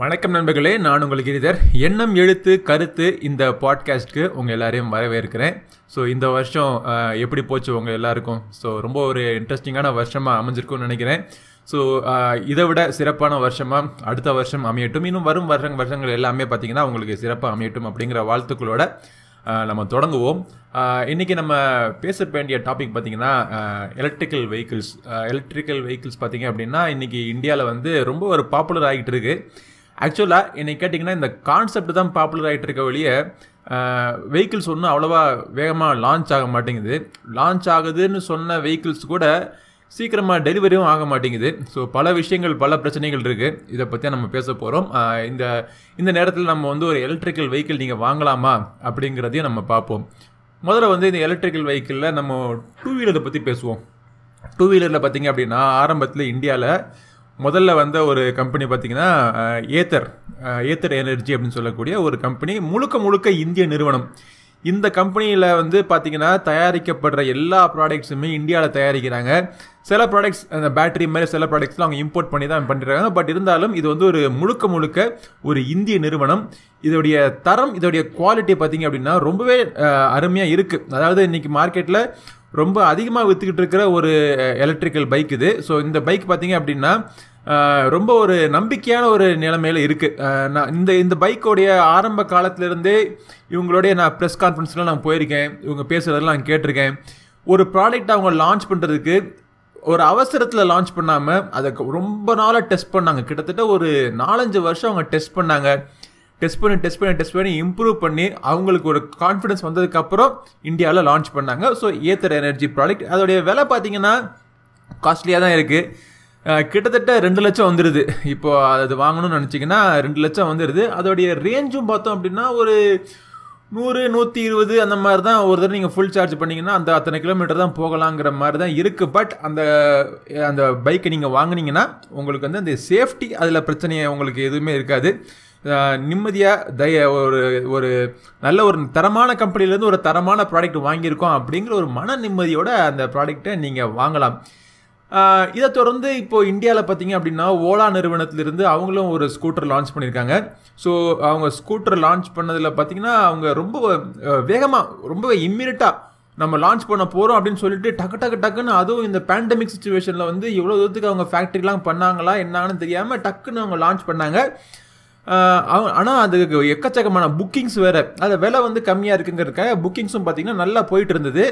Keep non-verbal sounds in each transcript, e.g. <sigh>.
வணக்கம் நண்பர்களே நான் உங்கள் கிரிதர். எண்ணம் எழுத்து கருத்து இந்த பாட்காஸ்ட்க்கு உங்கள் எல்லாரையும் வரவேற்கிறேன். ஸோ இந்த வருஷம் எப்படி போச்சு உங்கள் எல்லாருக்கும்? ஸோ ரொம்ப ஒரு இன்ட்ரெஸ்டிங்கான வருஷமாக அமைஞ்சிருக்கும்னு நினைக்கிறேன். ஸோ இதை விட சிறப்பான வருஷமாக அடுத்த வருஷம் அமையட்டும். இன்னும் வரும் வருஷ வருஷங்கள் எல்லாமே பார்த்தீங்கன்னா உங்களுக்கு சிறப்பாக அமையட்டும் அப்படிங்கிற வாழ்த்துக்களோட நம்ம தொடங்குவோம். இன்றைக்கி இன்னைக்கு நம்ம பேச வேண்டிய டாபிக் பார்த்திங்கன்னா எலக்ட்ரிக்கல் வெஹிக்கிள்ஸ் எலக்ட்ரிக்கல் வெஹிக்கிள்ஸ் பார்த்தீங்க அப்படின்னா இன்றைக்கி இந்தியாவில் வந்து ரொம்ப ஒரு பாப்புலர் ஆகிட்டு இருக்குது ஆக்சுவலாக என்னை கேட்டிங்கன்னா இந்த கான்செப்ட் தான் பாப்புலர் ஆகிட்டு இருக்க வெளியே வெஹிக்கிள்ஸ் ஒன்றும் அவ்வளோவா வேகமாக லான்ச் ஆக மாட்டேங்குது. லான்ச் ஆகுதுன்னு சொன்ன வெஹிக்கிள்ஸ் கூட சீக்கிரமாக டெலிவரியும் ஆக மாட்டேங்குது. ஸோ பல விஷயங்கள் பல பிரச்சனைகள் இருக்குது இதை பற்றி நம்ம பேச போகிறோம் இந்த இந்த நேரத்தில் நம்ம வந்து ஒரு எலக்ட்ரிக்கல் வெஹிக்கிள் நீங்கள் வாங்கலாமா அப்படிங்கிறதையும் நம்ம பார்ப்போம். முதல்ல வந்து இந்த எலக்ட்ரிக்கல் வெஹிக்கிளில் நம்ம டூ வீலரை பற்றி பேசுவோம். டூ வீலரில் பார்த்தீங்க அப்படின்னா ஆரம்பத்தில் இந்தியாவில் முதல்ல வந்த ஒரு கம்பெனி பார்த்தீங்கன்னா ஏத்தர் ஏத்தர் எனர்ஜி அப்படின்னு சொல்லக்கூடிய ஒரு கம்பெனி முழுக்க முழுக்க இந்திய நிறுவனம். இந்த கம்பெனியில் வந்து பார்த்திங்கன்னா தயாரிக்கப்படுற எல்லா ப்ராடக்ட்ஸுமே இந்தியாவில் தயாரிக்கிறாங்க. சில ப்ராடக்ட்ஸ் அந்த பேட்டரி மாதிரி சில ப்ராடக்ட்ஸ்லாம் அவங்க இம்போர்ட் பண்ணி தான் பண்ணிடுறாங்க பட் இருந்தாலும் இது வந்து ஒரு முழுக்க முழுக்க ஒரு இந்திய நிறுவனம். இதோடைய தரம் இதோடைய குவாலிட்டி பார்த்திங்க அப்படின்னா ரொம்பவே அருமையாக இருக்குது அதாவது இன்றைக்கி மார்க்கெட்டில் ரொம்ப அதிகமாக விற்றுக்கிட்டு இருக்கிற ஒரு எலக்ட்ரிக்கல் பைக் இது. ஸோ இந்த பைக் பார்த்தீங்க அப்படின்னா ரொம்ப ஒரு நம்பிக்கையான ஒரு நிலைமையில் இருக்குது நான் இந்த இந்த பைக்கோடைய ஆரம்ப காலத்திலிருந்தே இவங்களுடைய நான் ப்ரெஸ் கான்ஃபரன்ஸ்லாம் நான் போயிருக்கேன். இவங்க பேசுகிறதெல்லாம் நான் கேட்டிருக்கேன். ஒரு ப்ராடக்ட் அவங்க லான்ச் பண்ணுறதுக்கு ஒரு அவசரத்தில் லான்ச் பண்ணாமல் அதை ரொம்ப நாளாக டெஸ்ட் பண்ணாங்க. கிட்டத்தட்ட ஒரு நாலஞ்சு வருஷம் அவங்க டெஸ்ட் பண்ணாங்க. டெஸ்ட் பண்ணி டெஸ்ட் பண்ணி டெஸ்ட் பண்ணி. இம்ப்ரூவ் பண்ணி அவங்களுக்கு ஒரு கான்ஃபிடன்ஸ் வந்ததுக்கப்புறம் இந்தியாவில் லான்ச் பண்ணாங்க. ஸோ ஏத்தர் எனர்ஜி ப்ராடக்ட் அதோடைய விலை பார்த்தீங்கன்னா காஸ்ட்லியாக தான் இருக்குது கிட்டத்தட்ட ரெண்டு லட்சம் வந்துடுது இப்போது அது வாங்கணும்னு நினச்சிங்கன்னா ரெண்டு லட்சம் வந்துடுது அதோடைய ரேஞ்சும் பார்த்தோம் அப்படின்னா ஒரு நூறு நூற்றி இருபது அந்த மாதிரி தான். ஒரு தடவை நீங்கள் ஃபுல் சார்ஜ் பண்ணிங்கன்னா அந்த அத்தனை கிலோமீட்டர் தான் போகலாங்கிற மாதிரி தான் இருக்குது பட் அந்த அந்த பைக்கை நீங்கள் வாங்குனீங்கன்னா உங்களுக்கு வந்து அந்த சேஃப்டி அதில் பிரச்சனையை உங்களுக்கு எதுவுமே இருக்காது. நிம்மதியாக தய ஒரு ஒரு நல்ல ஒரு தரமான கம்பெனிலேருந்து ஒரு தரமான ப்ராடக்ட் வாங்கியிருக்கோம் அப்படிங்கிற ஒரு மன நிம்மதியோட அந்த ப்ராடக்ட்டை நீங்கள் வாங்கலாம். இதை தொடர்ந்து இப்போ இந்தியாவில் பார்த்தீங்க அப்படின்னா ஓலா நிறுவனத்திலிருந்து அவங்களும் ஒரு ஸ்கூட்டர் லான்ச் பண்ணியிருக்காங்க. ஸோ அவங்க ஸ்கூட்டர் லான்ச் பண்ணதில் பார்த்தீங்கன்னா அவங்க ரொம்ப வேகமாக ரொம்ப இம்மிடியட்டாக நம்ம லான்ச் பண்ண போகிறோம் அப்படின்னு சொல்லிட்டு டக்கு டக்கு டக்குன்னு அதுவும் இந்த பேண்டமிக் சுச்சுவேஷனில் வந்து எவ்வளோ தூரத்துக்கு அவங்க ஃபேக்ட்ரிலாம் பண்ணாங்களா என்னான்னு தெரியாமல் டக்குன்னு அவங்க லான்ச் பண்ணாங்க. ஆனால் அதுக்கு எக்கச்சக்கமான புக்கிங்ஸ் வேறு. அது விலை வந்து கம்மியாக இருக்குங்கிறதுக்காக புக்கிங்ஸும் பார்த்தீங்கன்னா நல்லா போயிட்டு இருந்தது.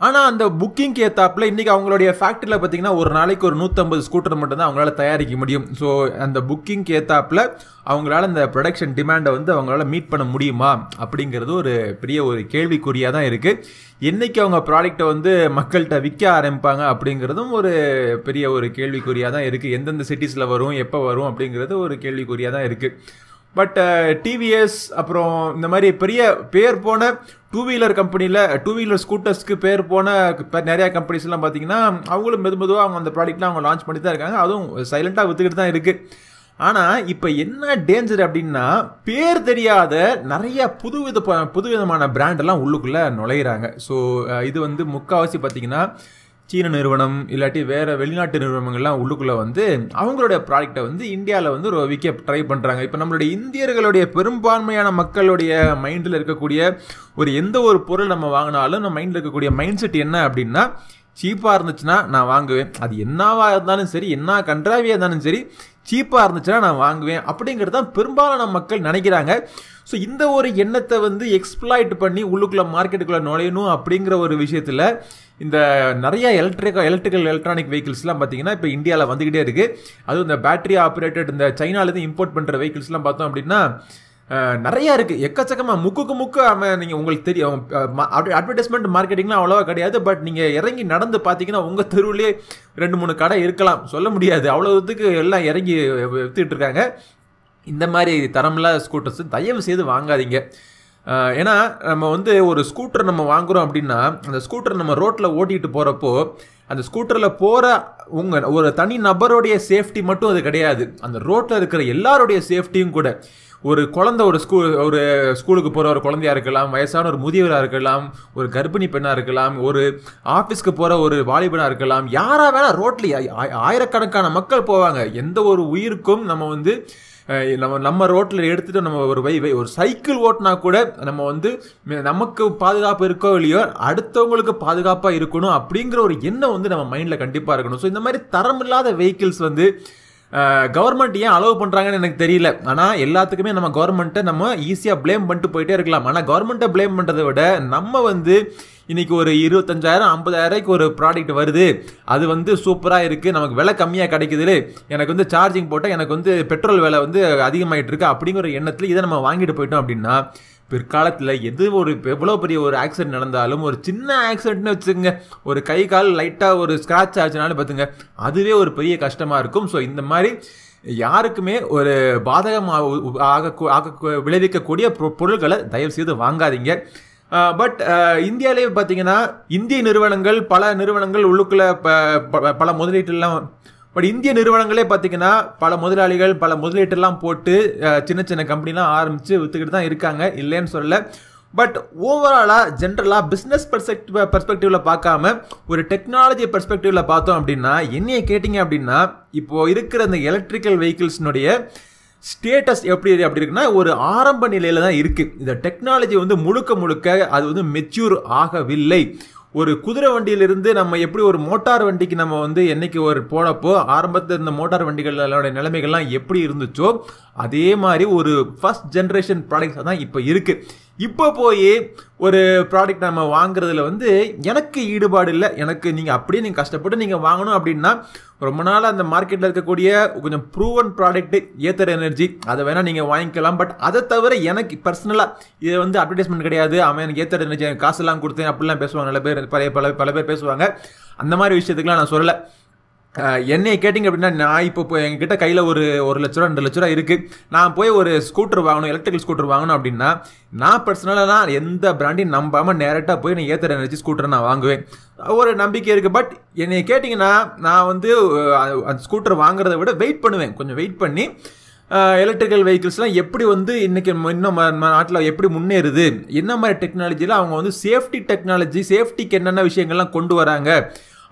ஆனால் அந்த புக்கிங்க்கு ஏற்றாப்பில் இன்றைக்கி அவங்களுடைய ஃபேக்ட்ரியில் பார்த்தீங்கன்னா ஒரு நாளைக்கு ஒரு நூற்றம்பது ஸ்கூட்டர் மட்டும்தான் அவங்களால தயாரிக்க முடியும். ஸோ அந்த புக்கிங்க்கு ஏற்றாப்பில் அவங்களால அந்த ப்ரொடக்ஷன் டிமாண்டை வந்து அவங்களால மீட் பண்ண முடியுமா? அப்படிங்கிறது ஒரு பெரிய ஒரு கேள்விக்குறியாக தான் இருக்குது என்றைக்கு அவங்க ப்ராடக்ட்டை வந்து மக்கள்கிட்ட விற்க ஆரம்பிப்பாங்க அப்படிங்கிறதும் ஒரு பெரிய ஒரு கேள்விக்குறியாக தான் இருக்குது எந்தெந்த சிட்டிஸில் வரும் எப்போ வரும் அப்படிங்கிறது ஒரு கேள்விக்குறியாக தான் இருக்குது பட் டிவிஎஸ் uh, அப்புறம் இந்த மாதிரி பெரிய பேர் போன டூ வீலர் கம்பெனியில் டூ வீலர் ஸ்கூட்டர்ஸ்க்கு பேர் போன நிறையா கம்பெனிஸ்லாம் பார்த்தீங்கன்னா அவங்களும் மெது மெதுவாக அவங்க அந்த ப்ராடக்ட்லாம் அவங்க லான்ச் பண்ணி தான் இருக்காங்க. அதுவும் சைலண்ட்டாக விற்றுக்கிட்டு தான் இருக்குது ஆனால் இப்போ என்ன டேஞ்சர் அப்படின்னா பேர் தெரியாத நிறைய புதுவித ப- புதுவிதமான பிராண்டெல்லாம் உள்ளுக்குள்ளே நுழையிறாங்க. ஸோ இது வந்து முக்கால்வாசி பார்த்தீங்கன்னா சீன நிறுவனம் இல்லாட்டி வேறு வெளிநாட்டு நிறுவனங்கள்லாம் உள்ளுக்குள்ளே வந்து அவங்களுடைய ப்ராடக்ட்டை வந்து இந்தியாவில் வந்து ஒரு விற்க ட்ரை பண்ணுறாங்க இப்போ நம்மளுடைய இந்தியர்களுடைய பெரும்பான்மையான மக்களுடைய மைண்டில் இருக்கக்கூடிய ஒரு எந்த ஒரு பொருள் நம்ம வாங்கினாலும் நம்ம மைண்டில் இருக்கக்கூடிய மைண்ட் செட் என்ன அப்படின்னா சீப்பாக இருந்துச்சுன்னா நான் வாங்குவேன். அது என்னவாக இருந்தாலும் சரி என்ன கன்றாவியாக இருந்தாலும் சரி சீப்பாக இருந்துச்சுன்னா நான் வாங்குவேன் அப்படிங்கிறது தான் பெரும்பாலான மக்கள் நினைக்கிறாங்க. ஸோ இந்த ஒரு எண்ணத்தை வந்து எக்ஸ்ப்ளாய்ட் பண்ணி உள்ளுக்குள்ளே மார்க்கெட்டுக்குள்ளே நுழையணும் அப்படிங்கிற ஒரு விஷயத்தில் இந்த நிறைய எலக்ட்ரிக் எலக்ட்ரிக்கல் எலக்ட்ரானிக் வெஹிக்கிள்ஸ்லாம் பார்த்தீங்கன்னா இப்போ இந்தியாவில் வந்துக்கிட்டே இருக்குது அதுவும் இந்த பேட்டரி ஆப்ரேட்டட் இந்த சைனாலேருந்து இம்போர்ட் பண்ணுற வெஹிக்கிள்ஸ்லாம் பார்த்தோம் அப்படின்னா நிறைய இருக்குது எக்கச்சக்கமாக முக்குக்கு முக்கு அவன் நீங்கள் உங்களுக்கு தெரியும் அட்வர்டைஸ்மெண்ட் மார்க்கெட்டிங்லாம் அவ்வளோவா கிடையாது. பட் நீங்கள் இறங்கி நடந்து பார்த்தீங்கன்னா உங்கள் தெருவிலே ரெண்டு மூணு கடை இருக்கலாம். சொல்ல முடியாது. அவ்வளோத்துக்கு எல்லாம் இறங்கி வித்துட்டு இருக்காங்க. இந்த மாதிரி தரமில்லா ஸ்கூட்டர்ஸ் தயவு செய்து வாங்காதீங்க. ஏன்னா நம்ம வந்து ஒரு ஸ்கூட்டர் நம்ம வாங்குறோம் அப்படின்னா அந்த ஸ்கூட்டர் நம்ம ரோட்டில் ஓட்டிகிட்டு போகிறப்போ அந்த ஸ்கூட்டரில் போகிற உங்கள் ஒரு தனி நபருடைய சேஃப்டி மட்டும் அது கிடையாது. அந்த ரோட்டில் இருக்கிற எல்லாருடைய சேஃப்டியும் கூட. ஒரு குழந்தை ஒரு ஸ்கூல் ஒரு ஸ்கூலுக்கு போகிற ஒரு குழந்தையா இருக்கலாம் வயசான ஒரு முதியவராக இருக்கலாம் ஒரு கர்ப்பிணி பெண்ணாக இருக்கலாம் ஒரு ஆஃபீஸ்க்கு போகிற ஒரு வாலிபனாக இருக்கலாம் யாராக வேணால் ரோட்டில் ஆயிரக்கணக்கான மக்கள் போவாங்க. எந்த ஒரு உயிருக்கும் நம்ம வந்து நம்ம நம்ம ரோட்டில் எடுத்துகிட்டு நம்ம ஒரு வை வை- ஒரு சைக்கிள் ஓட்டினா கூட நம்ம வந்து நமக்கு பாதுகாப்பு இருக்கோ இல்லையோ அடுத்தவங்களுக்கு பாதுகாப்பாக இருக்கணும் அப்படிங்கிற ஒரு எண்ணம் வந்து நம்ம மைண்டில் கண்டிப்பாக இருக்கணும். ஸோ இந்த மாதிரி தரமில்லாத வெஹிக்கிள்ஸ் வந்து கவர்மெண்ட் ஏன் அலோவ் பண்ணுறாங்கன்னு எனக்கு தெரியல. ஆனால் எல்லாத்துக்குமே நம்ம கவர்மெண்ட்டை நம்ம ஈஸியாக ப்ளேம் பண்ணிட்டு போயிட்டே இருக்கலாம். ஆனால் கவர்மெண்ட்டை ப்ளேம் பண்ணுறதை விட நம்ம வந்து இன்றைக்கி ஒரு இருபத்தஞ்சாயிரம் ஐம்பதாயிரூபாய்க்கு ஒரு ப்ராடக்ட் வருது. அது வந்து சூப்பராக இருக்குது நமக்கு விலை கம்மியாக கிடைக்குது எனக்கு வந்து சார்ஜிங் போட்டால் எனக்கு வந்து பெட்ரோல் விலை வந்து அதிகமாகிட்டு இருக்கு. அப்படிங்கிற எண்ணத்தில் இதை நம்ம வாங்கிட்டு போயிட்டோம் அப்படின்னா பிற்காலத்தில் எது ஒரு எவ்வளோ பெரிய ஒரு ஆக்சிடென்ட் நடந்தாலும் ஒரு சின்ன ஆக்சிடென்ட்னு வச்சுக்கோங்க. ஒரு கை கால் லைட்டாக ஒரு ஸ்க்ராட்ச் ஆச்சுனாலும் பார்த்துங்க அதுவே ஒரு பெரிய கஷ்டமாக இருக்கும். ஸோ இந்த மாதிரி யாருக்குமே ஒரு பாதகமாக ஆக ஆக விளைவிக்கக்கூடிய பொருட்களை தயவு செய்து வாங்காதீங்க. பட் இந்தியாவிலேயே பார்த்தீங்கன்னா இந்திய நிறுவனங்கள் பல நிறுவனங்கள் உள்ளுக்குள்ள ப- ப- பல முதலீட்டுலாம் பட் இந்திய நிறுவனங்களே பார்த்தீங்கன்னா பல முதலாளிகள் பல முதலீட்டெல்லாம் போட்டு சின்ன சின்ன கம்பெனிலாம் ஆரம்பித்து விற்றுக்கிட்டு தான் இருக்காங்க. இல்லைன்னு சொல்லல. பட் ஓவராலாக ஜென்ரலாக பிஸ்னஸ் பெர்ஸ்பெக்டிவ் பெர்ஸ்பெக்டிவில் பார்க்காம ஒரு டெக்னாலஜி பெர்ஸ்பெக்டிவில் பார்த்தோம் அப்படின்னா என்னைய கேட்டிங்க அப்படின்னா இப்போ இருக்கிற அந்த எலக்ட்ரிக்கல் வெஹிக்கிள்ஸ்னுடைய ஸ்டேட்டஸ் எப்படி அப்படி இருக்குன்னா ஒரு ஆரம்ப நிலையில் தான் இருக்குது இந்த டெக்னாலஜி வந்து முழுக்க முழுக்க அது வந்து மெச்சூர் ஆகவில்லை. ஒரு குதிரை வண்டியிலிருந்து நம்ம எப்படி ஒரு மோட்டார் வண்டிக்கு நம்ம வந்து என்னைக்கு ஒரு போனப்போ ஆரம்பத்தில் இந்த மோட்டார் வண்டிகளோட நிலைமைகள்லாம் எப்படி இருந்துச்சோ அதே மாதிரி ஒரு ஃபஸ்ட் ஜென்ரேஷன் ப்ராடக்ட்ஸ் தான் இப்போ இருக்குது இப்போ போய் ஒரு ப்ராடக்ட் நம்ம வாங்குறதுல வந்து எனக்கு ஈடுபாடு இல்லை. எனக்கு நீங்கள் அப்படியே நீங்கள் கஷ்டப்பட்டு நீங்கள் வாங்கணும் அப்படின்னா ரொம்ப நாள் அந்த மார்க்கெட்டில் இருக்கக்கூடிய கொஞ்சம் ப்ரூவன் ப்ராடக்ட்டு ஏத்தர் எனர்ஜி அதை வேணால் நீங்கள் வாங்கிக்கலாம். பட் அதை தவிர எனக்கு பர்சனலாக இது வந்து அட்வர்டைஸ்மெண்ட் கிடையாது. அவன் எனக்கு ஏத்தர் எனர்ஜி எனக்கு காசுலாம் கொடுத்தேன் அப்படிலாம் பேசுவாங்க. நல்ல பேர் பல பல பல பேர் பேசுவாங்க. அந்த மாதிரி விஷயத்துக்குலாம் நான் சொல்லலை. என்னை கேட்டிங்க அப்படின்னா நான் இப்போ இப்போ எங்ககிட்ட கையில் ஒரு ஒரு லட்ச ரூபா ரெண்டு லட்ச ரூபா இருக்குது நான் போய் ஒரு ஸ்கூட்டர் வாங்கணும் எலக்ட்ரிக்கல் ஸ்கூட்டர் வாங்கணும் அப்படின்னா நான் பர்சனலாக நான் எந்த பிராண்டையும் நம்பாமல் டேரெக்டாக போய் நான் ஏத்தர் எனர்ஜி ஸ்கூட்டரை நான் வாங்குவேன். ஒரு நம்பிக்கை இருக்குது பட் என்னை கேட்டிங்கன்னா நான் வந்து அந்த ஸ்கூட்டர் வாங்குறத விட வெயிட் பண்ணுவேன். கொஞ்சம் வெயிட் பண்ணி எலக்ட்ரிக்கல் வெஹிக்கிள்ஸ்லாம் எப்படி வந்து இன்றைக்கி இன்னும் நாட்டில் எப்படி முன்னேறுது? என்ன மாதிரி டெக்னாலஜியில் அவங்க வந்து சேஃப்டி டெக்னாலஜி சேஃப்டிக்கு என்னென்ன விஷயங்கள்லாம் கொண்டு வராங்க?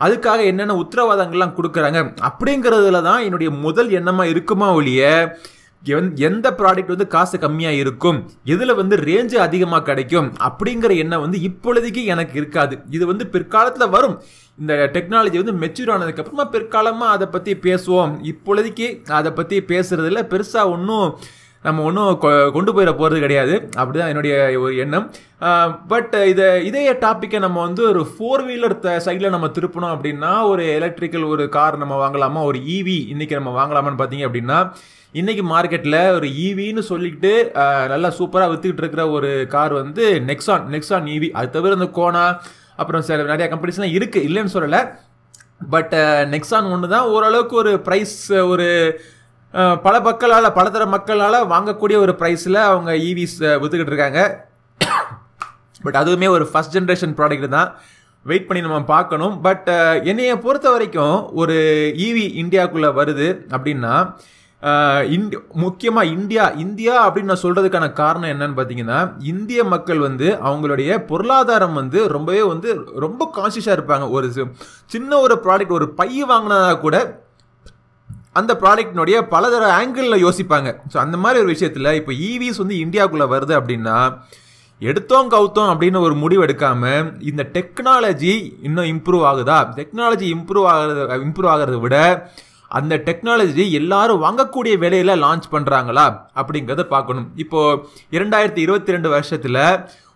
அதுக்காக என்னென்ன உத்தரவாதங்கள்லாம் கொடுக்குறாங்க? அப்படிங்கிறதுல தான் என்னுடைய முதல் எண்ணமாக இருக்குமா ஒழிய எந்- எந்த ப்ராடக்ட் வந்து காசு கம்மியாக இருக்கும்? எதில் வந்து ரேஞ்சு அதிகமாக கிடைக்கும்? அப்படிங்கிற எண்ணம் வந்து இப்பொழுதைக்கு எனக்கு இருக்காது. இது வந்து பிற்காலத்தில் வரும். இந்த டெக்னாலஜி வந்து மெச்சூர் ஆனதுக்கப்புறமா பிற்காலமாக அதை பற்றி பேசுவோம். இப்பொழுதைக்கு அதை பற்றி பேசுறதுல பெருசாக ஒன்றும் நம்ம ஒன்றும் கொண்டு போயிட போகிறது கிடையாது. அப்படிதான் என்னுடைய ஒரு எண்ணம். பட் இதை இதே டாப்பிக்கை நம்ம வந்து ஒரு ஃபோர் வீலர் சைடில் நம்ம திருப்பணும் அப்படின்னா ஒரு எலக்ட்ரிக்கல் ஒரு கார் நம்ம வாங்கலாமா? ஒரு ஈவி இன்னைக்கு நம்ம வாங்கலாமான்னு பார்த்தீங்க அப்படின்னா இன்றைக்கி மார்க்கெட்டில் ஒரு ஈவின்னு சொல்லிட்டு நல்லா சூப்பராக விற்றுக்கிட்டு இருக்கிற ஒரு கார் வந்து நெக்ஸான் நெக்ஸான் ஈவி அது தவிர இந்த கோனா அப்புறம் சில நிறையா கம்பெனிஸ்லாம் இருக்குது இல்லைன்னு சொல்லலை. பட் நெக்ஸான் ஒன்று தான் ஓரளவுக்கு ஒரு ப்ரைஸ் ஒரு பல மக்களால் பலதர மக்களால் வாங்கக்கூடிய ஒரு ப்ரைஸில் அவங்க e ஈவிஸ் விற்றுக்கிட்டு இருக்காங்க. பட் அதுவுமே ஒரு ஃபஸ்ட் ஜென்ரேஷன் ப்ராடக்ட் தான். வெயிட் பண்ணி நம்ம பார்க்கணும். பட் என்னையை பொறுத்த வரைக்கும் ஒரு ஈவி இந்தியாவுக்குள்ளே வருது அப்படின்னா இந்தி முக்கியமாக இந்தியா இந்தியா அப்படின்னு நான் சொல்கிறதுக்கான காரணம் என்னன்னு பார்த்தீங்கன்னா இந்திய மக்கள் வந்து அவங்களுடைய பொருளாதாரம் வந்து ரொம்பவே வந்து ரொம்ப கான்சியஸாக இருப்பாங்க. ஒரு சின்ன ஒரு ப்ராடக்ட் ஒரு பை வாங்கினா கூட அந்த ப்ராடக்ட்னுடைய பலதர ஆங்கிளில் யோசிப்பாங்க. ஸோ அந்த மாதிரி ஒரு விஷயத்தில் இப்போ e ஈவிஸ் வந்து இந்தியாவுக்குள்ளே வருது அப்படின்னா எடுத்தோம் கவுத்தோம் அப்படின்னு ஒரு முடிவு எடுக்காமல் இந்த டெக்னாலஜி இன்னும் இம்ப்ரூவ் ஆகுதா? டெக்னாலஜி இம்ப்ரூவ் ஆகிறது இம்ப்ரூவ் ஆகிறத விட அந்த டெக்னாலஜி எல்லாரும் வாங்கக்கூடிய விலையில லான்ச் பண்ணுறாங்களா அப்படிங்கிறத பார்க்கணும். இப்போது இரண்டாயிரத்தி இருபத்தி ரெண்டு வருஷத்தில்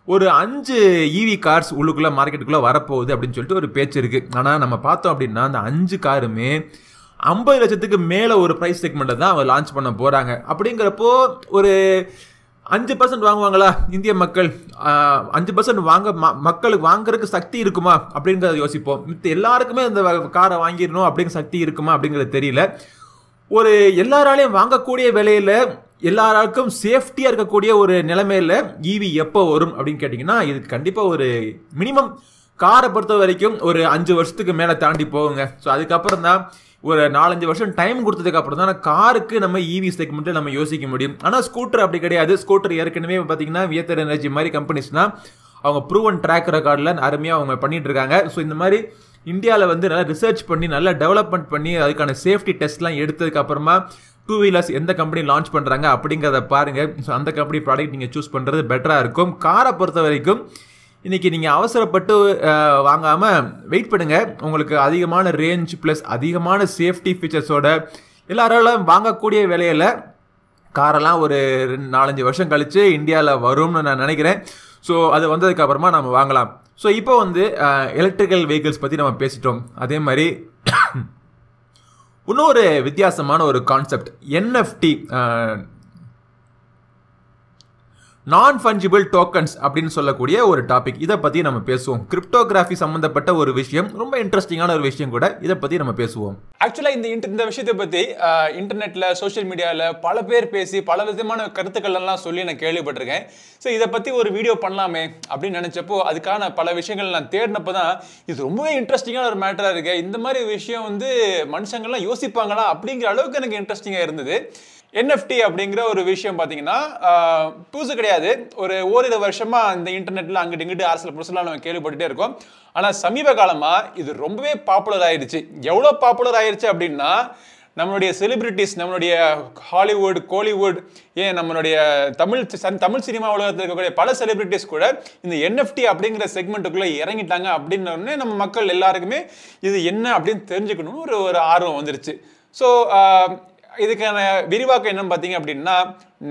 ஒரு அஞ்சு இவி கார்ஸ் உள்ளுக்குள்ளே மார்க்கெட்டுக்குள்ளே வரப்போகுது அப்படின்னு சொல்லிட்டு ஒரு பேச்சு இருக்குது ஆனால் நம்ம பார்த்தோம் அப்படின்னா அந்த அஞ்சு காருமே ஐம்பது லட்சத்துக்கு மேலே ஒரு ப்ரைஸ் செக்மெண்ட்டை தான் அவங்க லான்ச் பண்ண போகிறாங்க அப்படிங்கிறப்போ ஒரு அஞ்சு பர்சன்ட் வாங்குவாங்களா? இந்திய மக்கள். அஞ்சு பர்சன்ட் வாங்க ம- மக்களுக்கு வாங்குறதுக்கு சக்தி இருக்குமா? அப்படிங்கிறத யோசிப்போம். மித்த எல்லாருக்குமே இந்த காரை வாங்கிடணும் அப்படிங்கிற சக்தி இருக்குமா அப்படிங்கிறது தெரியல. ஒரு எல்லாராலையும் வாங்கக்கூடிய விலையில எல்லாருக்கும் சேஃப்டியாக இருக்கக்கூடிய ஒரு நிலைமையில் ஈவி எப்போ வரும் அப்படின்னு கேட்டிங்கன்னா இது கண்டிப்பாக ஒரு மினிமம் காரை பொறுத்த வரைக்கும் ஒரு அஞ்சு வருஷத்துக்கு மேலே தாண்டி போகுங்க. ஸோ அதுக்கப்புறம் தான் ஒரு நாலஞ்சு வருஷம் டைம் கொடுத்ததுக்கு அப்புறம் தான் காருக்கு நம்ம இவி செக்மெண்ட்டில் நம்ம யோசிக்க முடியும். ஆனால் ஸ்கூட்டர் அப்படி கிடையாது. ஸ்கூட்டர் ஏற்கனவே பார்த்தீங்கன்னா வியத்தர் எனர்ஜி மாதிரி கம்பெனிஸ்னால் அவங்க ப்ரூவன் ட்ராக் ரெக்கார்டில் அருமையாக அவங்க பண்ணிட்டு இருக்காங்க. ஸோ இந்த மாதிரி இந்தியாவில் வந்து நல்லா ரிசர்ச் பண்ணி நல்லா டெவலப்மெண்ட் பண்ணி அதுக்கான சேஃப்டி டெஸ்ட்லாம் எடுத்ததுக்கு அப்புறமா டூ வீலர்ஸ் எந்த கம்பெனி லான்ச் பண்ணுறாங்க அப்படிங்கிறத பாருங்கள் ஸோ அந்த கம்பெனி ப்ராடக்ட் நீங்கள் சூஸ் பண்ணுறது பெட்டராக இருக்கும். காரை பொறுத்த வரைக்கும் இன்றைக்கி நீங்கள் அவசரப்பட்டு வாங்காமல் வெயிட் பண்ணுங்கள் உங்களுக்கு அதிகமான ரேஞ்ச் ப்ளஸ் அதிகமான சேஃப்டி ஃபீச்சர்ஸோட எல்லாராலும் வாங்கக்கூடிய விலையில் காரெல்லாம் ஒரு ரெண்டு நாலஞ்சு வருஷம் கழித்து இந்தியாவில் வரும்னு நான் நினைக்கிறேன். ஸோ அது வந்ததுக்கப்புறமா நம்ம வாங்கலாம். ஸோ இப்போ வந்து எலக்ட்ரிக்கல் வெஹிக்கிள்ஸ் பற்றி நம்ம பேசிட்டோம். அதே மாதிரி <coughs> இன்னொரு வித்தியாசமான ஒரு concept NFT non fungible tokens அப்படின்னு சொல்லக்கூடிய ஒரு டாபிக் இதை பற்றி நம்ம பேசுவோம். கிரிப்டோகிராஃபி சம்மந்தப்பட்ட ஒரு விஷயம். ரொம்ப இன்ட்ரெஸ்டிங்கான ஒரு விஷயம் கூட. இதை பற்றி நம்ம பேசுவோம். ஆக்சுவலாக இந்த இன்டர் இந்த விஷயத்தை பற்றி இன்டர்நெட்டில் சோஷியல் மீடியாவில் பல பேர் பேசி பல விதமான கருத்துக்கள் எல்லாம் சொல்லி நான் கேள்விப்பட்டிருக்கேன். ஸோ இதை பற்றி ஒரு வீடியோ பண்ணலாமே அப்படின்னு நினச்சப்போ அதுக்கான பல விஷயங்கள் நான் தேடினப்போ தான் இது ரொம்பவே இன்ட்ரெஸ்டிங்கான ஒரு மேட்டராக இருக்குது இந்த மாதிரி விஷயம் வந்து மனுஷங்கள்லாம் யோசிப்பாங்களா அப்படிங்கிற அளவுக்கு எனக்கு இன்ட்ரெஸ்டிங்காக இருந்தது. என்எஃப்டி அப்படிங்கிற ஒரு விஷயம் பார்த்தீங்கன்னா புதுசு கிடையாது. ஒரு ஓரிரு வருஷமாக இந்த இன்டர்நெட்டில் அங்கிட்டு இங்கிட்டு அரசியல் புதுசுலாம் நம்ம கேள்விப்பட்டுட்டே இருக்கோம். ஆனால் சமீப காலமாக இது ரொம்பவே பாப்புலர் ஆயிடுச்சு எவ்வளோ பாப்புலர் ஆயிடுச்சு அப்படின்னா நம்மளுடைய செலிபிரிட்டிஸ் நம்மளுடைய ஹாலிவுட் கோலிவுட் ஏன் நம்மளுடைய தமிழ் தமிழ் சினிமா உலகத்தில் இருக்கக்கூடிய பல செலிபிரிட்டிஸ் கூட இந்த என்எஃப்டி அப்படிங்கிற செக்மெண்ட்டுக்குள்ளே இறங்கிட்டாங்க அப்படின்னு நம்ம மக்கள் எல்லாருக்குமே இது என்ன அப்படின்னு தெரிஞ்சுக்கணும்னு ஒரு ஒரு ஆர்வம் வந்துருச்சு. ஸோ இதுக்கான விரிவாக்கம் என்னன்னு பார்த்தீங்க அப்படின்னா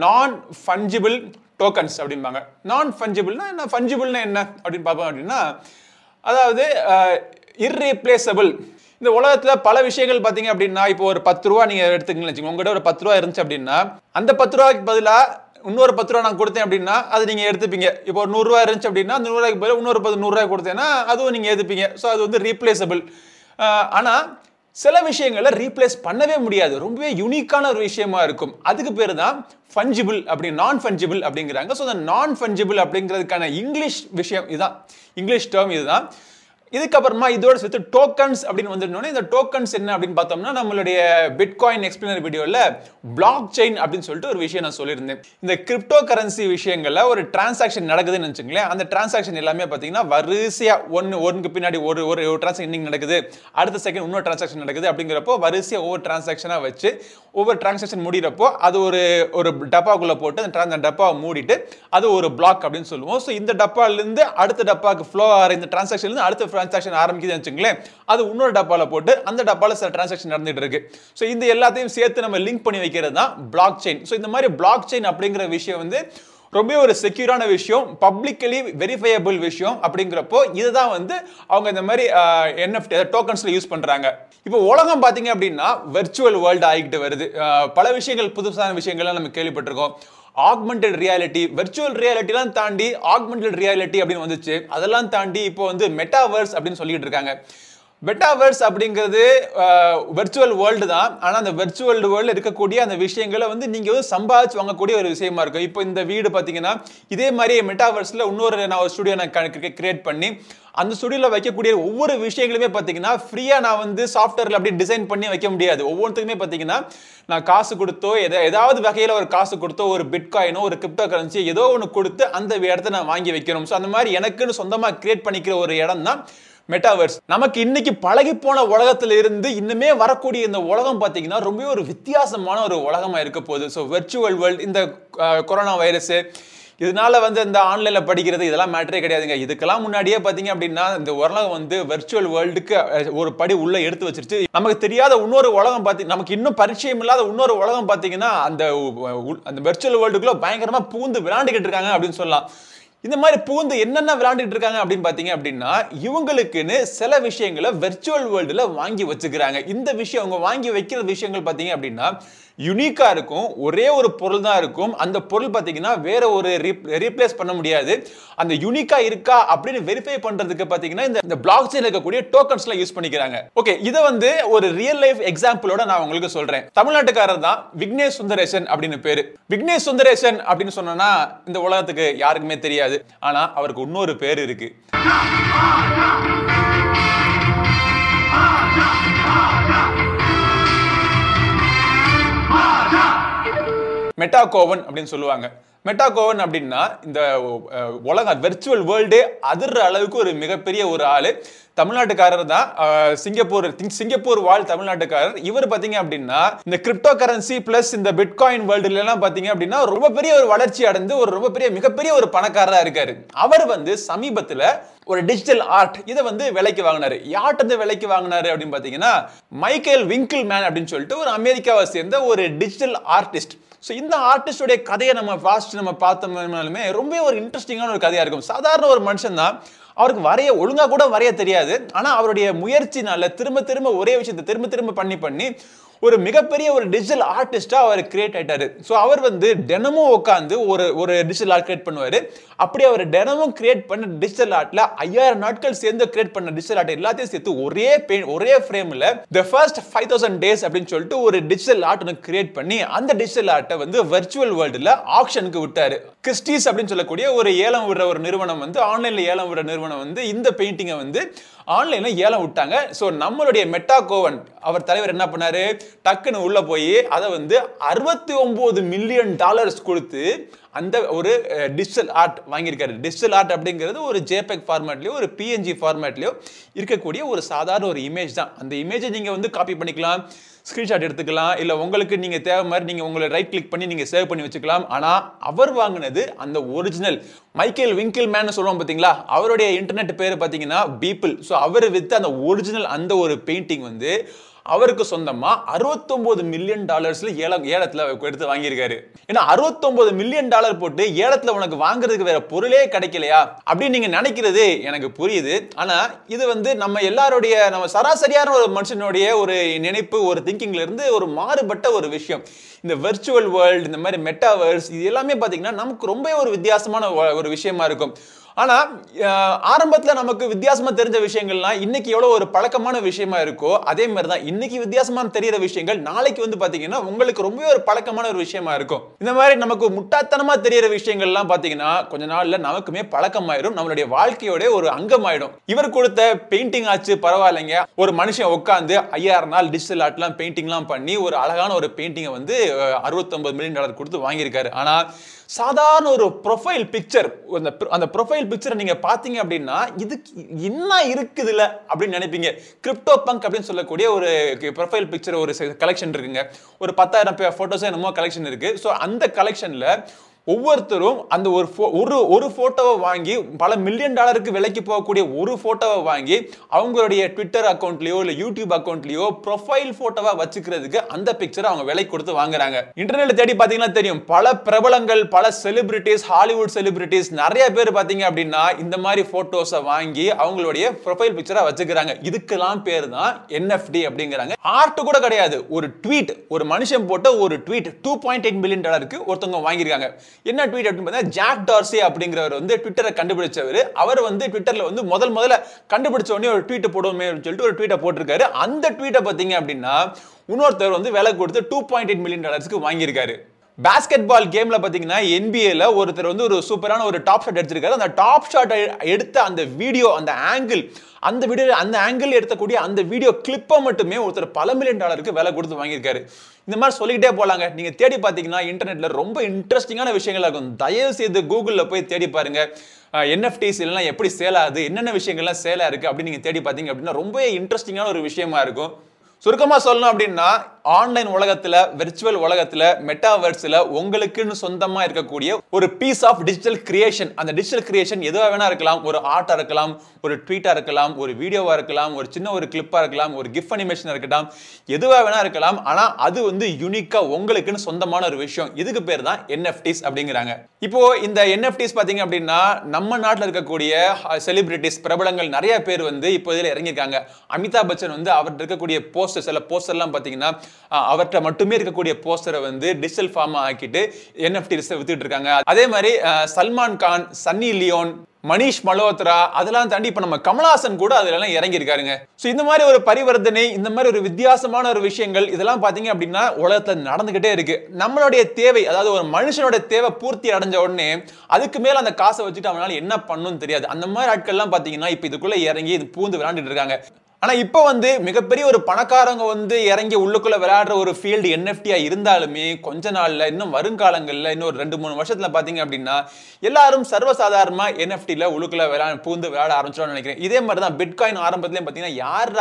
நான் ஃபஞ்சிபிள் டோக்கன்ஸ் அப்படிம்பாங்க. நான் ஃபஞ்சிபிள்னா என்ன? ஃபஞ்சிபிள்னா என்ன அப்படின்னு பார்ப்போம் அப்படின்னா அதாவது இர்ரீப்ளேசபிள் இந்த உலகத்தில் பல விஷயங்கள் பார்த்தீங்க அப்படின்னா இப்போ ஒரு பத்து ரூபா நீங்கள் எடுத்துக்கணும்னு வச்சுக்கோங்க. உங்கள்கிட்ட ஒரு பத்து ரூபா இருந்துச்சு அப்படின்னா அந்த பத்து ரூபாய்க்கு பதிலாக இன்னொரு பத்து ரூபா நான் கொடுத்தேன் அப்படின்னா அது நீங்கள் எடுத்துப்பீங்க. இப்போ ஒரு நூறுரூவா இருந்துச்சு அப்படின்னா அந்த நூறுரூவாய்க்கு பதிலாக இன்னொரு பத்து நூறுரூவா கொடுத்தேன்னா அதுவும் நீங்கள் எடுத்துப்பீங்க ஸோ அது வந்து ரீப்ளேசபிள் ஆனால் சில விஷயங்களை ரீப்ளேஸ் பண்ணவே முடியாது. ரொம்பவே யூனிக்கான ஒரு விஷயமா இருக்கும். அதுக்கு பேர் தான் ஃபஞ்சிபிள் அப்படி நான் ஃபஞ்சிபிள் அப்படிங்கிறாங்க. ஸோ அந்த நான் ஃபஞ்சிபிள் அப்படிங்கிறதுக்கான இங்கிலீஷ் விஷயம் இதுதான். இங்கிலீஷ் டேர்ம் இதுதான். இதுக்கப்புறமா இதோட சேர்த்து டோக்கன்ஸ் அப்படின்னு வந்துட்டோன்னே இந்த டோக்கன்ஸ் என்ன அப்படின்னு பார்த்தோம்னா நம்மளுடைய பிட்காயின் எக்ஸ்பிளனர் வீடியோவில் பிளாக் செயின் அப்படின்னு சொல்லிட்டு ஒரு விஷயம் நான் சொல்லியிருந்தேன். இந்த கிரிப்டோ கரன்சி விஷயங்களில் ஒரு டிரான்சாக்ஷன் நடக்குதுன்னு வச்சுங்களேன் அந்த டிரான்சாக்ஷன் எல்லாமே பார்த்தீங்கன்னா வரிசையாக ஒன்று ஒன்றுக்கு பின்னாடி ஒரு ஒரு டிரான்சாக்ஷன் இன்னைக்கு நடக்குது. அடுத்த செகண்ட் இன்னொரு டிரான்சாக்ஷன் நடக்குது அப்படிங்கிறப்போ வரிசையாக ஒவ்வொரு டிரான்சாக்ஷனாக வச்சு ஒவ்வொரு டிரான்சாக்ஷன் முடிகிறப்போ அது ஒரு ஒரு டப்பாக்குள்ளே போட்டு அந்த அந்த டப்பாவை மூடிட்டு அது ஒரு பிளாக் அப்படின்னு சொல்லுவோம். ஸோ இந்த டப்பாலேருந்து அடுத்த டப்பாக்கு ஃப்ளோ ஆகிற இந்த டிரான்சாக்ஷன்லேருந்து அடுத்த டிரான்சாக்ஷன் ஆரம்பிக்குதுன்னு வச்சுங்களேன் அது இன்னொரு டப்பாவில் போட்டு அந்த டப்பாவில் சில டிரான்சாக்ஷன் நடந்துட்டு இருக்கு. ஸோ இந்த எல்லாத்தையும் சேர்த்து நம்ம லிங்க் பண்ணி வைக்கிறது தான் பிளாக் செயின் ஸோ இந்த மாதிரி பிளாக் செயின் அப்படிங்கிற விஷயம் வந்து ரொம்ப ஒரு செக்யூரான விஷயம் பப்ளிக்கலி வெரிஃபையபிள் விஷயம் அப்படிங்கிறப்போ இதுதான் வந்து அவங்க இந்த மாதிரி என்எஃப்டி டோக்கன்ஸில் யூஸ் பண்ணுறாங்க இப்போ உலகம் பார்த்தீங்க அப்படின்னா வெர்ச்சுவல் வேர்ல்டு ஆகிக்கிட்டு வருது. பல விஷயங்கள் புதுசான விஷயங்கள்லாம் நம்ம கேள்விப்பட்டிருக்கோம். ஆக்மெண்டட் ரியாலிட்டி வெர்ச்சுவல் ரியாலிட்டிலாம் தாண்டி ஆக்மெண்டட் ரியாலிட்டி அப்படின்னு வந்துச்சு. அதெல்லாம் தாண்டி இப்போ வந்து மெட்டாவர்ஸ் அப்படின்னு சொல்லிட்டு இருக்காங்க. மெட்டாவர்ஸ் அப்படிங்கிறது வெர்ச்சுவல் வேர்ல்டு தான். ஆனால் அந்த வெர்ச்சுவல் வேர்ல்டு இருக்கக்கூடிய அந்த விஷயங்களை வந்து நீங்கள் வந்து சம்பாதிச்சு வாங்கக்கூடிய ஒரு விஷயமா இருக்கும். இப்போ இந்த வீடு பார்த்தீங்கன்னா இதே மாதிரி மெட்டாவர்ஸில் இன்னொரு நான் ஒரு ஸ்டுடியோ நான் கிரியேட் பண்ணி அந்த ஸ்டுடியோவில் வைக்கக்கூடிய ஒவ்வொரு விஷயங்களுமே பார்த்தீங்கன்னா ஃப்ரீயாக நான் வந்து சாஃப்ட்வேரில் அப்படி டிசைன் பண்ணி வைக்க முடியாது. ஒவ்வொன்றுத்துக்குமே பார்த்தீங்கன்னா நான் காசு கொடுத்தோ எதை ஏதாவது வகையில் ஒரு காசு கொடுத்தோ ஒரு பிட்காயினோ ஒரு கிரிப்டோ கரன்சி ஏதோ ஒன்று கொடுத்து அந்த இடத்த நான் வாங்கி வைக்கணும். ஸோ அந்த மாதிரி எனக்குன்னு சொந்தமாக கிரியேட் பண்ணிக்கிற ஒரு இடம் தான் மெட்டாவர்ஸ் நமக்கு இன்னைக்கு பழகி போன உலகத்துல இருந்து இன்னுமே வரக்கூடிய இந்த உலகம் பார்த்தீங்கன்னா ரொம்ப ஒரு வித்தியாசமான ஒரு உலகமா இருக்க போகுது. ஸோ வெர்ச்சுவல் வேர்ல்டு இந்த கொரோனா வைரஸ் இதனால வந்து இந்த ஆன்லைனில் படிக்கிறது இதெல்லாம் மேட்டரே கிடையாதுங்க. இதுக்கெல்லாம் முன்னாடியே பார்த்தீங்க அப்படின்னா இந்த உலகம் வந்து வெர்ச்சுவல் வேர்ல்டுக்கு ஒரு படி உள்ள எடுத்து வச்சிருச்சு. நமக்கு தெரியாத இன்னொரு உலகம் பார்த்தி நமக்கு இன்னும் பரிச்சயம் இல்லாத இன்னொரு உலகம் பார்த்தீங்கன்னா அந்த அந்த வெர்ச்சுவல் வேர்ல்டுக்குள்ளே பயங்கரமாக பூந்து விளையாண்டுக்கிட்டு இருக்காங்க அப்படின்னு சொல்லலாம். இந்த மாதிரி பூந்து என்னென்ன விளையாண்டுட்டு இருக்காங்க அப்படின்னு பார்த்தீங்க அப்படின்னா இவங்களுக்குன்னு சில விஷயங்களை வெர்ச்சுவல் வேர்ல்டில் வாங்கி வச்சுக்கிறாங்க. இந்த விஷயம் அவங்க வாங்கி வைக்கிற விஷயங்கள் பார்த்தீங்க அப்படின்னா யுனிக்காக இருக்கும் ஒரே ஒரு பொருள் தான் இருக்கும். அந்த பொருள் பார்த்தீங்கன்னா வேற ஒரு ரீப்ளேஸ் பண்ண முடியாது. அந்த யுனிக்காக இருக்கா அப்படின்னு வெரிஃபை பண்ணுறதுக்கு பார்த்தீங்கன்னா இந்த பிளாக் செயின் இருக்கக்கூடிய டோக்கன்ஸ்லாம் யூஸ் பண்ணிக்கிறாங்க. ஓகே இதை வந்து ஒரு ரியல் லைஃப் எக்ஸாம்பிளோட நான் உங்களுக்கு சொல்கிறேன் தமிழ்நாட்டுக்காரர் தான் விக்னேஷ் சுந்தரேசன் அப்படின்னு பேர். விக்னேஷ் சுந்தரேசன் அப்படின்னு சொன்னோன்னா இந்த உலகத்துக்கு யாருக்குமே தெரியாது. ஆனால் அவருக்கு இன்னொரு பேர் இருக்குது மெட்டாகோவன் அப்படின்னு சொல்லுவாங்க. மெட்டாகோவன் அப்படின்னா இந்த உலக வெர்ச்சுவல் வேர்ல்டே அதிர்ற அளவுக்கு ஒரு மிகப்பெரிய ஒரு ஆள். தமிழ்நாட்டுக்காரர் தான் சிங்கப்பூர் சிங்கப்பூர் வாழ் தமிழ்நாட்டுக்காரர். இவர் பார்த்தீங்க அப்படின்னா இந்த கிரிப்டோ கரன்சி பிளஸ் இந்த பிட்காயின் வேர்ல்டுலாம் பார்த்தீங்க அப்படின்னா ரொம்ப பெரிய ஒரு வளர்ச்சி அடைந்து ஒரு ரொம்ப பெரிய மிகப்பெரிய ஒரு பணக்காரராக இருக்காரு. அவர் வந்து சமீபத்தில் ஒரு டிஜிட்டல் ஆர்ட் இதை வந்து விலைக்கு வாங்கினார். யார்கிட்ட வந்து விலைக்கு வாங்கினாரு அப்படின்னு பார்த்தீங்கன்னா மைக்கேல் விங்கிள் மேன் அப்படின்னு சொல்லிட்டு ஒரு அமெரிக்காவை சேர்ந்த ஒரு டிஜிட்டல் ஆர்டிஸ்ட் ஸோ இந்த ஆர்டிஸ்டோடைய கதையை நம்ம ஃபாஸ்ட் நம்ம பார்த்தோம்னாலுமே ரொம்ப ஒரு இன்ட்ரெஸ்டிங்கான ஒரு கதையாக இருக்கும். சாதாரண ஒரு மனுஷன் தான் அவருக்கு வரைய ஒழுங்காக கூட வரைய தெரியாது. ஆனால் அவருடைய முயற்சினால திரும்ப திரும்ப ஒரே விஷயத்தை திரும்ப திரும்ப பண்ணி பண்ணி ஒரு மிகப்பெரிய ஒரு டிஜிட்டல் ஆர்டிஸ்டாக அவர் கிரியேட் ஆயிட்டாரு. ஸோ அவர் வந்து தினமும் உட்காந்து ஒரு ஒரு டிஜிட்டல் ஆர்ட் கிரியேட் பண்ணுவார். அப்படி அவர் தினமும் கிரியேட் பண்ண டிஜிட்டல் ஆர்ட்ல ஐயாயிரம் நாட்கள் சேர்ந்து கிரியேட் பண்ண டிஜிட்டல் ஆர்ட் எல்லாத்தையும் சேர்த்து ஒரே பெயின் ஒரே ஃப்ரேமில் the first five thousand days அப்படின்னு சொல்லிட்டு ஒரு டிஜிட்டல் ஆர்ட் ஒன்று கிரியேட் பண்ணி அந்த டிஜிட்டல் ஆர்ட்டை வந்து வர்ச்சுவல் வேர்ல்டில் ஆக்ஷனுக்கு விட்டார். கிறிஸ்டிஸ் அப்படின்னு சொல்லக்கூடிய ஒரு ஏலம் விடுற ஒரு நிறுவனம் வந்து ஆன்லைனில் ஏலம் விடுற நிறுவனம் வந்து இந்த பெயிண்டிங்கை வந்து ஆன்லைனில் ஏலம் விட்டாங்க. ஸோ நம்மளுடைய மெட்டா கோவன் அவர் தலைவர் என்ன பண்ணாரு? டக்குன்னு உள்ளே போய் அதை வந்து அறுபத்தி ஒம்பது மில்லியன் டாலர்ஸ் கொடுத்து அந்த ஒரு டிஜிட்டல் ஆர்ட் வாங்கியிருக்காரு. டிஜிட்டல் ஆர்ட் அப்படிங்கிறது ஒரு ஜேபெக் ஃபார்மேட்லேயோ ஒரு பிஎன்ஜி ஃபார்மேட்லேயோ இருக்கக்கூடிய ஒரு சாதாரண ஒரு இமேஜ் தான். அந்த இமேஜை நீங்கள் வந்து காப்பி பண்ணிக்கலாம் ஸ்க்ரீன்ஷாட் எடுத்துக்கலாம் இல்லை உங்களுக்கு நீங்கள் தேவை மாதிரி நீங்கள் உங்களை ரைட் கிளிக் பண்ணி நீங்கள் சேவ் பண்ணி வச்சுக்கலாம். ஆனால் அவர் வாங்கினது அந்த ஒரிஜினல் மைக்கேல் விங்கிள் மேன் சொல்லுவோம் பார்த்தீங்களா அவருடைய இன்டர்நெட் பேர் பார்த்தீங்கன்னா பீப்பிள் ஸோ அவர் வித்து அந்த ஒரிஜினல் அந்த ஒரு பெயிண்டிங் வந்து அவருக்கு சொந்தமா 69 மில்லியன் டாலர்ஸ்ல ஏலம் ஏலத்துல எடுத்து வாங்கியிருக்காரு. ஏன்னா 69 மில்லியன் டாலர் போட்டு ஏலத்துல உனக்கு வாங்குறதுக்கு வேற பொருளே கிடைக்கலையா? அப்படின்னு நீங்க நினைக்கிறது எனக்கு புரியுது. ஆனா இது வந்து நம்ம எல்லாருடைய நம்ம சராசரியான ஒரு மனுஷனுடைய ஒரு நினைப்பு ஒரு திங்கிங்ல இருந்து ஒரு மாறுபட்ட ஒரு விஷயம். இந்த வெர்ச்சுவல் வேர்ல்டு இந்த மாதிரி மெட்டாவர்ஸ் இது எல்லாமே பார்த்தீங்கன்னா நமக்கு ரொம்ப ஒரு வித்தியாசமான ஒரு விஷயமா இருக்கும். ஆனால் ஆரம்பத்தில் நமக்கு வித்தியாசமாக தெரிஞ்ச விஷயங்கள்லாம் இன்னைக்கு எவ்வளோ ஒரு பழக்கமான விஷயமா இருக்கோ அதே மாதிரி தான் இன்னைக்கு வித்தியாசமாக தெரிகிற விஷயங்கள் நாளைக்கு வந்து பார்த்திங்கன்னா உங்களுக்கு ரொம்பவே ஒரு பழக்கமான ஒரு விஷயமா இருக்கும். இந்த மாதிரி நமக்கு முட்டாத்தனமாக தெரிகிற விஷயங்கள்லாம் பார்த்திங்கன்னா கொஞ்ச நாளில் நமக்குமே பழக்கமாயிடும் நம்மளுடைய வாழ்க்கையோட ஒரு அங்கமாயிடும். இவர் கொடுத்த பெயிண்டிங் ஆச்சு பரவாயில்லைங்க. ஒரு மனுஷன் உட்காந்து ஐயாயிரம் நாள் டிஜிட்டல் ஆர்ட்லாம் பெயிண்டிங்லாம் பண்ணி ஒரு அழகான ஒரு பெயிண்டிங்கை வந்து அறுபத்தொம்பது மில்லியன் டாலர் கொடுத்து வாங்கியிருக்காரு. ஆனால் சாதாரண ஒரு ப்ரொஃபைல் பிக்சர் அந்த அந்த ப்ரொஃபைல் பிக்சரை நீங்கள் பார்த்தீங்க அப்படின்னா இதுக்கு என்ன இருக்குதுல்ல அப்படின்னு நினைப்பீங்க. கிரிப்டோ பங்க் அப்படின்னு சொல்லக்கூடிய ஒரு ப்ரொஃபைல் பிக்சர் ஒரு கலெக்ஷன் இருக்குங்க. ஒரு பத்தாயிரம் ஃபோட்டோஸ் என்னமோ கலெக்ஷன் இருக்குது ஸோ அந்த கலெக்ஷனில் ஒவ்வொருத்தரும் அந்த ஒரு ஃபோ ஒரு ஒரு ஃபோட்டோவை வாங்கி பல மில்லியன் டாலருக்கு விலைக்கு போகக்கூடிய ஒரு ஃபோட்டோவை வாங்கி அவங்களுடைய ட்விட்டர் அக்கௌண்ட்லேயோ இல்லை யூடியூப் அக்கௌண்ட்லேயோ ப்ரொஃபைல் ஃபோட்டோவாக வச்சுக்கிறதுக்கு அந்த பிக்சரை அவங்க விலை கொடுத்து வாங்குறாங்க. இன்டர்நெட்டில் தேடி பார்த்தீங்கன்னா தெரியும். பல பிரபலங்கள் பல செலிபிரிட்டிஸ் ஹாலிவுட் செலிபிரிட்டிஸ் நிறைய பேர் பார்த்தீங்க அப்படின்னா இந்த மாதிரி ஃபோட்டோஸை வாங்கி அவங்களுடைய ப்ரொஃபைல் பிக்சரா வச்சுக்கிறாங்க. இதுக்கெல்லாம் பேர் தான் என்எஃப்டி அப்படிங்கிறாங்க. ஆர்ட் கூட கிடையாது. ஒரு ட்வீட் ஒரு மனுஷன் போட்ட ஒரு tweet two point eight million டாலருக்கு ஒருத்தவங்க வாங்கியிருக்காங்க. என்ன ட்வீட் அப்படின்னு பார்த்தீங்கன்னா ஜாக் டார்சி அப்படிங்கிறவர் வந்து ட்விட்டரை கண்டுபிடிச்சவர். அவர் வந்து ட்விட்டரில் வந்து முதல் முதல்ல கண்டுபிடிச்ச உடனே ஒரு ட்வீட்டை போடுவோமே அப்படின்னு சொல்லிட்டு ஒரு ட்வீட்டை போட்டிருக்காரு. அந்த ட்வீட்டை பார்த்தீங்க அப்படின்னா இன்னொருத்தர் வந்து விலை கொடுத்து டூ பாயிண்ட் எயிட் மில்லியன் டாலர்ஸ்க்கு வாங்கியிருக்காரு. பேஸ்கெட் பால் கேம்ல பாத்தீங்கன்னா என்பிஏல ஒருத்தர் வந்து ஒரு சூப்பரான ஒரு டாப் ஷாட் எடுத்திருக்காரு. அந்த டாப் ஷாட் எடுத்த அந்த வீடியோ அந்த ஆங்கிள் அந்த வீடியோ அந்த ஆங்கிள் எடுத்தக்கூடிய அந்த வீடியோ கிளிப்பை மட்டுமே ஒருத்தர் பல மில்லியன் டாலருக்கு விலை கொடுத்து வாங்கியிருக்காரு. இந்த மாதிரி சொல்லிக்கிட்டே போலாங்க. நீங்க தேடி பார்த்தீங்கன்னா இன்டர்நெட்ல ரொம்ப இன்ட்ரெஸ்டிங்கான விஷயங்கள் இருக்கும். தயவு செய்து கூகுளில் போய் தேடி பாருங்க. என்எஃப்டிஸ் எல்லாம் எப்படி சேல் ஆகுது என்னென்ன விஷயங்கள்லாம் சேலா இருக்கு அப்படின்னு நீங்க தேடி பார்த்தீங்க அப்படின்னா ரொம்ப இன்ட்ரெஸ்டிங்கான ஒரு விஷயமா இருக்கும். சுருக்கமாக சொல்லணும் அப்படின்னா ஆன்லைன் உலகத்தில் விர்ச்சுவல் உலகத்தில் மெட்டாவர்ஸில் உங்களுக்குன்னு சொந்தமாக இருக்கக்கூடிய ஒரு பீஸ் ஆஃப் டிஜிட்டல் கிரியேஷன் அந்த டிஜிட்டல் கிரியேஷன் எதுவாக வேணா இருக்கலாம். ஒரு ஆர்ட்டாக இருக்கலாம் ஒரு ட்வீட்டாக இருக்கலாம் ஒரு வீடியோவாக இருக்கலாம் ஒரு சின்ன ஒரு கிளிப்பாக இருக்கலாம் ஒரு கிஃப்ட் அனிமேஷன் இருக்கலாம் எதுவாக வேணா இருக்கலாம். ஆனால் அது வந்து யூனிக்காக உங்களுக்குன்னு சொந்தமான ஒரு விஷயம். இதுக்கு பேர் தான் என்எஃப்டிஸ் அப்படிங்கிறாங்க. இப்போ இந்த என்எஃப்டிஸ் பார்த்தீங்க அப்படின்னா நம்ம நாட்டில் இருக்கக்கூடிய uh, செலிபிரிட்டிஸ் பிரபலங்கள் நிறைய பேர் வந்து இப்போ இதில் இறங்கியிருக்காங்க. அமிதாப் பச்சன் வந்து அவர் இருக்கக்கூடிய போஸ்ட் போஸ்டர் சில போஸ்டர்லாம் பார்த்தீங்கன்னா அஹ், அவர்கிட்ட மட்டுமே இருக்கக்கூடிய போஸ்டரை வந்து டிஜிட்டல் ஃபார்மாக ஆக்கிட்டு என்எஃப்டி வித்துட்டு இருக்காங்க. அதே மாதிரி சல்மான் கான் சன்னி லியோன் மணிஷ் மல்ஹோத்ரா அதெல்லாம் தாண்டி இப்போ நம்ம கமலஹாசன் கூட அதுலலாம் இறங்கி இருக்காருங்க ஸோ இந்த மாதிரி ஒரு பரிவர்த்தனை இந்த மாதிரி ஒரு வித்தியாசமான ஒரு விஷயங்கள் இதெல்லாம் பார்த்தீங்க அப்படின்னா உலகத்தில் நடந்துகிட்டே இருக்கு. நம்மளுடைய தேவை அதாவது ஒரு மனுஷனோட தேவை பூர்த்தி அடைஞ்ச உடனே அதுக்கு மேலே அந்த காசை வச்சுட்டு அவனால என்ன பண்ணணும்னு தெரியாது. அந்த மாதிரி ஆட்கள்லாம் பார்த்தீங்கன்னா இப்போ இதுக்குள்ளே இறங்கி இது பூந்து விளாண்டுட்டு இருக்காங்க. ஆனால் இப்போ வந்து மிகப்பெரிய ஒரு பணக்காரங்க வந்து இறங்கி உள்ளுக்குள்ள விளையாடுற ஒரு ஃபீல்டு என்எஃப்டியாக இருந்தாலுமே கொஞ்ச நாளில் இன்னும் வருங்காலங்களில் இன்னும் ஒரு ரெண்டு மூணு வருஷத்தில் பார்த்தீங்க அப்படின்னா எல்லாரும் சர்வசாதாரணமாக என்எஃப்டியில் உள்ளுக்குள்ள விளையாட பூந்து விளையாட ஆரம்பிச்சிடும் நினைக்கிறேன். இதே மாதிரி தான் பிட்காயின் ஆரம்பத்துலேயும் பார்த்தீங்கன்னா யார்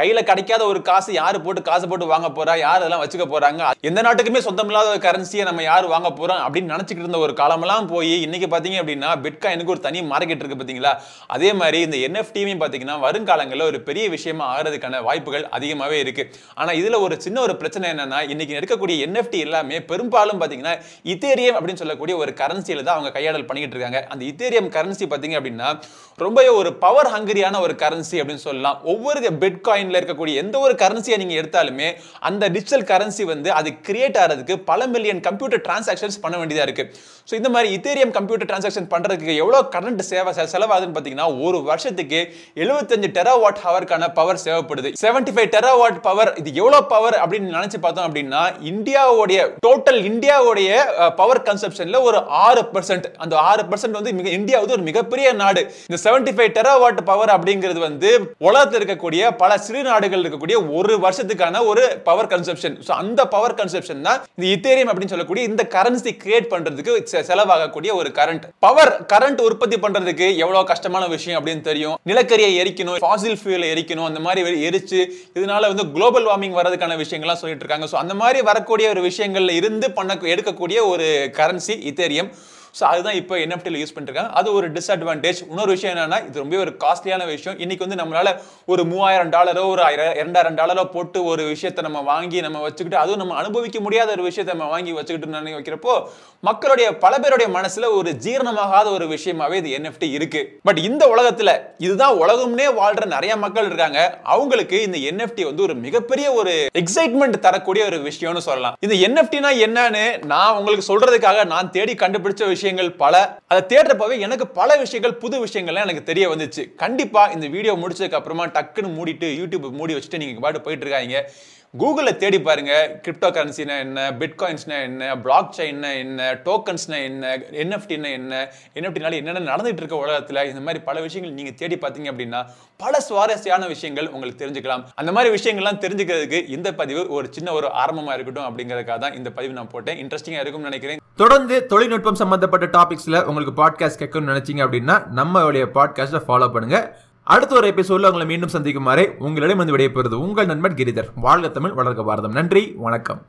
கையில் கிடைக்காத ஒரு காசு யார் போட்டு காசு போட்டு வாங்க போகிறா யார் அதெல்லாம் வச்சுக்க போறாங்க? எந்த நாட்டுக்குமே சொந்தமில்லாத ஒரு கரன்சியை நம்ம யார் வாங்க போகிறோம் அப்படின்னு நினச்சிக்கிட்டு இருந்த ஒரு காலமெல்லாம் போய் இன்றைக்கி பார்த்தீங்க அப்படின்னா பிட்காயினுக்கு ஒரு தனி மார்க்கெட் இருக்குது பார்த்தீங்களா அதே மாதிரி இந்த என்எஃப்டியும் பார்த்தீங்கன்னா வருங்காலங்களில் ஒரு பெரிய விஷயமா ஆகிறதுக்கான வாய்ப்புகள் அதிகமாகவே இருக்கு. ஆனால் இதில் ஒரு சின்ன ஒரு பிரச்சனை என்னன்னா இன்னைக்கு இருக்கக்கூடிய என்எஃப்டி எல்லாமே பெரும்பாலும் பார்த்தீங்கன்னா இத்தேரியம் அப்படின்னு சொல்லக்கூடிய ஒரு கரன்சியில தான் அவங்க கையாடல் பண்ணிக்கிட்டு இருக்காங்க. அந்த இத்தேரியம் கரன்சி பார்த்தீங்க அப்படின்னா ரொம்பவே ஒரு பவர் ஹங்கரியான ஒரு கரன்சி அப்படின்னு சொல்லலாம். ஒவ்வொரு பிட்காயின்ல இருக்கக்கூடிய எந்த ஒரு கரன்சியை நீங்கள் எடுத்தாலுமே அந்த டிஜிட்டல் கரன்சி வந்து அது கிரியேட் ஆகிறதுக்கு பல மில்லியன் கம்ப்யூட்டர் டிரான்சாக்ஷன்ஸ் பண்ண வேண்டியதாக இருக்கு. ஸோ இந்த மாதிரி இத்தேரியம் கம்ப்யூட்டர் டிரான்சாக்ஷன் பண்ணுறதுக்கு எவ்வளோ கரண்ட் சேவை செலவாகுதுன்னு பார்த்தீங்கன்னா ஒரு வருஷத்துக்கு 75 டெராவாட் ஹவருக்கான பவர் தேவைப்படுது. 75 ஃபைவ் டெராவாட் பவர் இது எவ்வளவு பவர் அப்படின்னு நினைச்சு பார்த்தோம் அப்படின்னா இந்தியாவுடைய டோட்டல் இந்தியாவுடைய பவர் கன்சப்ஷன்ல ஒரு ஆறு பர்சன்ட் அந்த ஆறு பர்சன்ட் வந்து மிக இந்தியா வந்து ஒரு மிகப்பெரிய நாடு. இந்த 75 ஃபைவ் டெராவாட் பவர் அப்படிங்கிறது வந்து உலகத்தில் இருக்கக்கூடிய பல சிறு நாடுகள் இருக்கக்கூடிய ஒரு வருஷத்துக்கான ஒரு பவர் கன்சப்ஷன் ஸோ அந்த பவர் கன்சப்ஷன் தான் இந்த இத்தேரியம் அப்படின்னு சொல்லக்கூடிய இந்த கரன்சி கிரியேட் பண்றதுக்கு செ- செலவாகக்கூடிய ஒரு கரண்ட் பவர் கரண்ட் உற்பத்தி பண்றதுக்கு எவ்வளவு கஷ்டமான விஷயம் அப்படின்னு தெரியும். நிலக்கரியை எரிக்கணும் ஃபாசில் ஃபியூல் எரிக்கணும் அந்த மாதிரி எரிச்சு இதனால வந்து குளோபல் வார்மிங் வரதுக்கான விஷயங்கள்லாம் சொல்லிட்டு இருக்காங்க. ஸோ அந்த மாதிரி வரக்கூடிய ஒரு விஷயங்கள்ல இருந்து பண்ண எடுக்கக்கூடிய ஒரு கரன்சி இத்தேரியம் ஸோ அதுதான் இப்போ என்எஃப்டியில் யூஸ் பண்ணிருக்காங்க அது ஒரு டிஸ்அட்வான்டேஜ் இன்னொரு விஷயம் என்னன்னா இது ரொம்ப ஒரு காஸ்ட்லியான விஷயம். இன்னைக்கு வந்து நம்மளால ஒரு மூவாயிரம் டாலரோ ஒரு ஆயிரம் இரண்டாயிரம் டாலரோ போட்டு ஒரு விஷயத்தை நம்ம வாங்கி நம்ம வச்சுக்கிட்டு அதுவும் நம்ம அனுபவிக்க முடியாத ஒரு விஷயத்தை நம்ம வாங்கி வச்சுக்கிட்டு நினைக்க வைக்கிறப்போ மக்களுடைய பல பேருடைய மனசுல ஒரு ஜீரணமாகாத ஒரு விஷயமாவே இது என்எஃப்டி இருக்கு. பட் இந்த உலகத்துல இதுதான் உலகம்னே வாழ்ற நிறைய மக்கள் இருக்காங்க. அவங்களுக்கு இந்த என்எஃப்டி வந்து ஒரு மிகப்பெரிய ஒரு எக்ஸைட்மெண்ட் தரக்கூடிய ஒரு விஷயம்னு சொல்லலாம். இந்த என்எஃப்டினா என்னன்னு நான் உங்களுக்கு சொல்றதுக்காக நான் தேடி கண்டுபிடிச்ச விஷயம் விஷயங்கள் பல. அதை தேடுறப்பவே எனக்கு பல விஷயங்கள் புது விஷயங்கள்லாம் எனக்கு தெரிய வந்துச்சு. கண்டிப்பா இந்த வீடியோ முடிச்சதுக்கு அப்புறமா டக்குன்னு மூடிட்டு யூடியூப் மூடி வச்சுட்டு நீங்க பாட்டு போயிட்டு இருக்காங்க கூகுளில் தேடி பாருங்க கிரிப்டோ கரன்சினா என்ன பிட்காயின்ஸ்னா என்ன பிளாக் செயின்னா என்ன டோக்கன்ஸ்னா என்ன என்எஃப்டினா என்ன என்எஃப்டினால என்னென்ன நடந்துகிட்டு இருக்க உலகத்தில் இந்த மாதிரி பல விஷயங்கள் நீங்கள் தேடி பார்த்தீங்க அப்படின்னா பல சுவாரஸ்யமான விஷயங்கள் உங்களுக்கு தெரிஞ்சுக்கலாம். அந்த மாதிரி விஷயங்கள்லாம் தெரிஞ்சுக்கிறதுக்கு இந்த பதிவு ஒரு சின்ன ஒரு ஆரம்பமாக இருக்கட்டும் அப்படிங்கிறதுக்காக தான் இந்த பதிவு நான் போட்டேன். இன்ட்ரெஸ்டிங்காக இருக்கும்னு நினைக்கிறேன். தொடர்ந்து தொழில்நுட்பம் சம்மந்தப்பட்ட டாபிக்ஸில் உங்களுக்கு பாட்காஸ்ட் கேட்கணும்னு நினச்சிங்க அப்படின்னா நம்மளுடைய பாட்காஸ்ட்டை ஃபாலோ பண்ணுங்கள் அடுத்த ஒரு எபிசோடில் உங்களை மீண்டும் சந்திக்கும் வரை உங்களிடம் வந்து விடைபெறுவது உங்கள் நண்பன் கிரிதர். வாழ்க தமிழ் வளர்க்க பாரதம். நன்றி வணக்கம்.